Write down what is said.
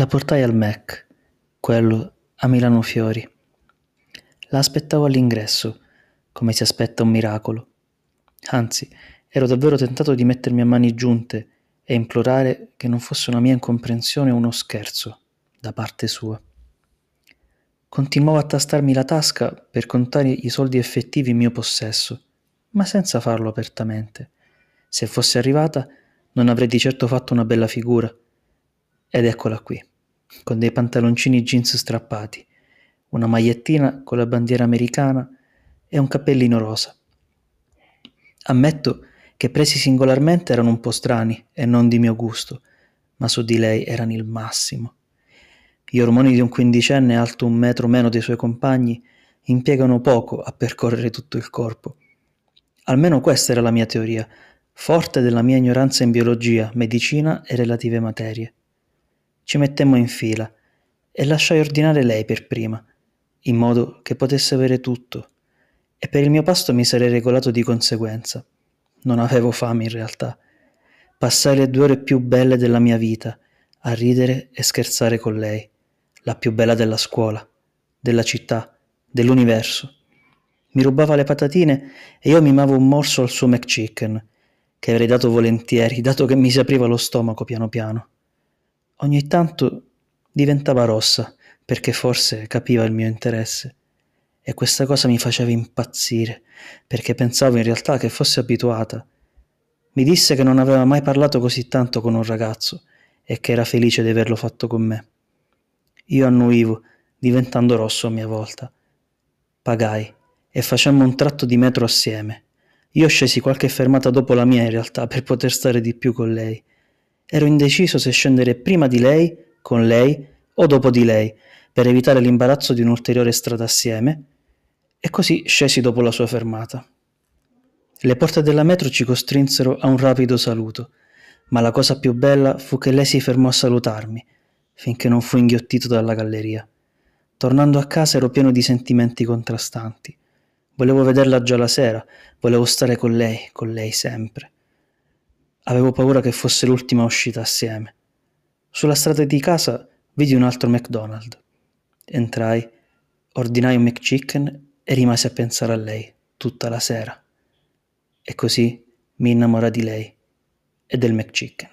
La portai al Mac, quello a Milano Fiori. La aspettavo all'ingresso, come si aspetta un miracolo. Anzi, ero davvero tentato di mettermi a mani giunte e implorare che non fosse una mia incomprensione o uno scherzo da parte sua. Continuavo a tastarmi la tasca per contare i soldi effettivi in mio possesso, ma senza farlo apertamente. Se fosse arrivata, non avrei di certo fatto una bella figura. Ed eccola qui, con dei pantaloncini jeans strappati, una magliettina con la bandiera americana e un cappellino rosa. Ammetto che presi singolarmente erano un po' strani e non di mio gusto, ma su di lei erano il massimo. Gli ormoni di un quindicenne alto un metro meno dei suoi compagni impiegano poco a percorrere tutto il corpo. Almeno questa era la mia teoria, forte della mia ignoranza in biologia, medicina e relative materie. Ci mettemmo in fila e lasciai ordinare lei per prima, in modo che potesse avere tutto, e per il mio pasto mi sarei regolato di conseguenza. Non avevo fame in realtà. Passai le due ore più belle della mia vita a ridere e scherzare con lei, la più bella della scuola, della città, dell'universo. Mi rubava le patatine e io mimavo un morso al suo McChicken, che avrei dato volentieri, dato che mi si apriva lo stomaco piano piano. Ogni tanto diventava rossa, perché forse capiva il mio interesse. E questa cosa mi faceva impazzire, perché pensavo in realtà che fosse abituata. Mi disse che non aveva mai parlato così tanto con un ragazzo e che era felice di averlo fatto con me. Io annuivo, diventando rosso a mia volta. Pagai e facemmo un tratto di metro assieme. Io scesi qualche fermata dopo la mia in realtà per poter stare di più con lei. Ero indeciso se scendere prima di lei, con lei o dopo di lei, per evitare l'imbarazzo di un'ulteriore strada assieme, e così scesi dopo la sua fermata. Le porte della metro ci costrinsero a un rapido saluto, ma la cosa più bella fu che lei si fermò a salutarmi, finché non fu inghiottito dalla galleria. Tornando a casa ero pieno di sentimenti contrastanti. Volevo vederla già la sera, volevo stare con lei, con lei sempre. Avevo paura che fosse l'ultima uscita assieme. Sulla strada di casa vidi un altro McDonald's. Entrai, ordinai un McChicken e rimasi a pensare a lei tutta la sera. E così mi innamorai di lei e del McChicken.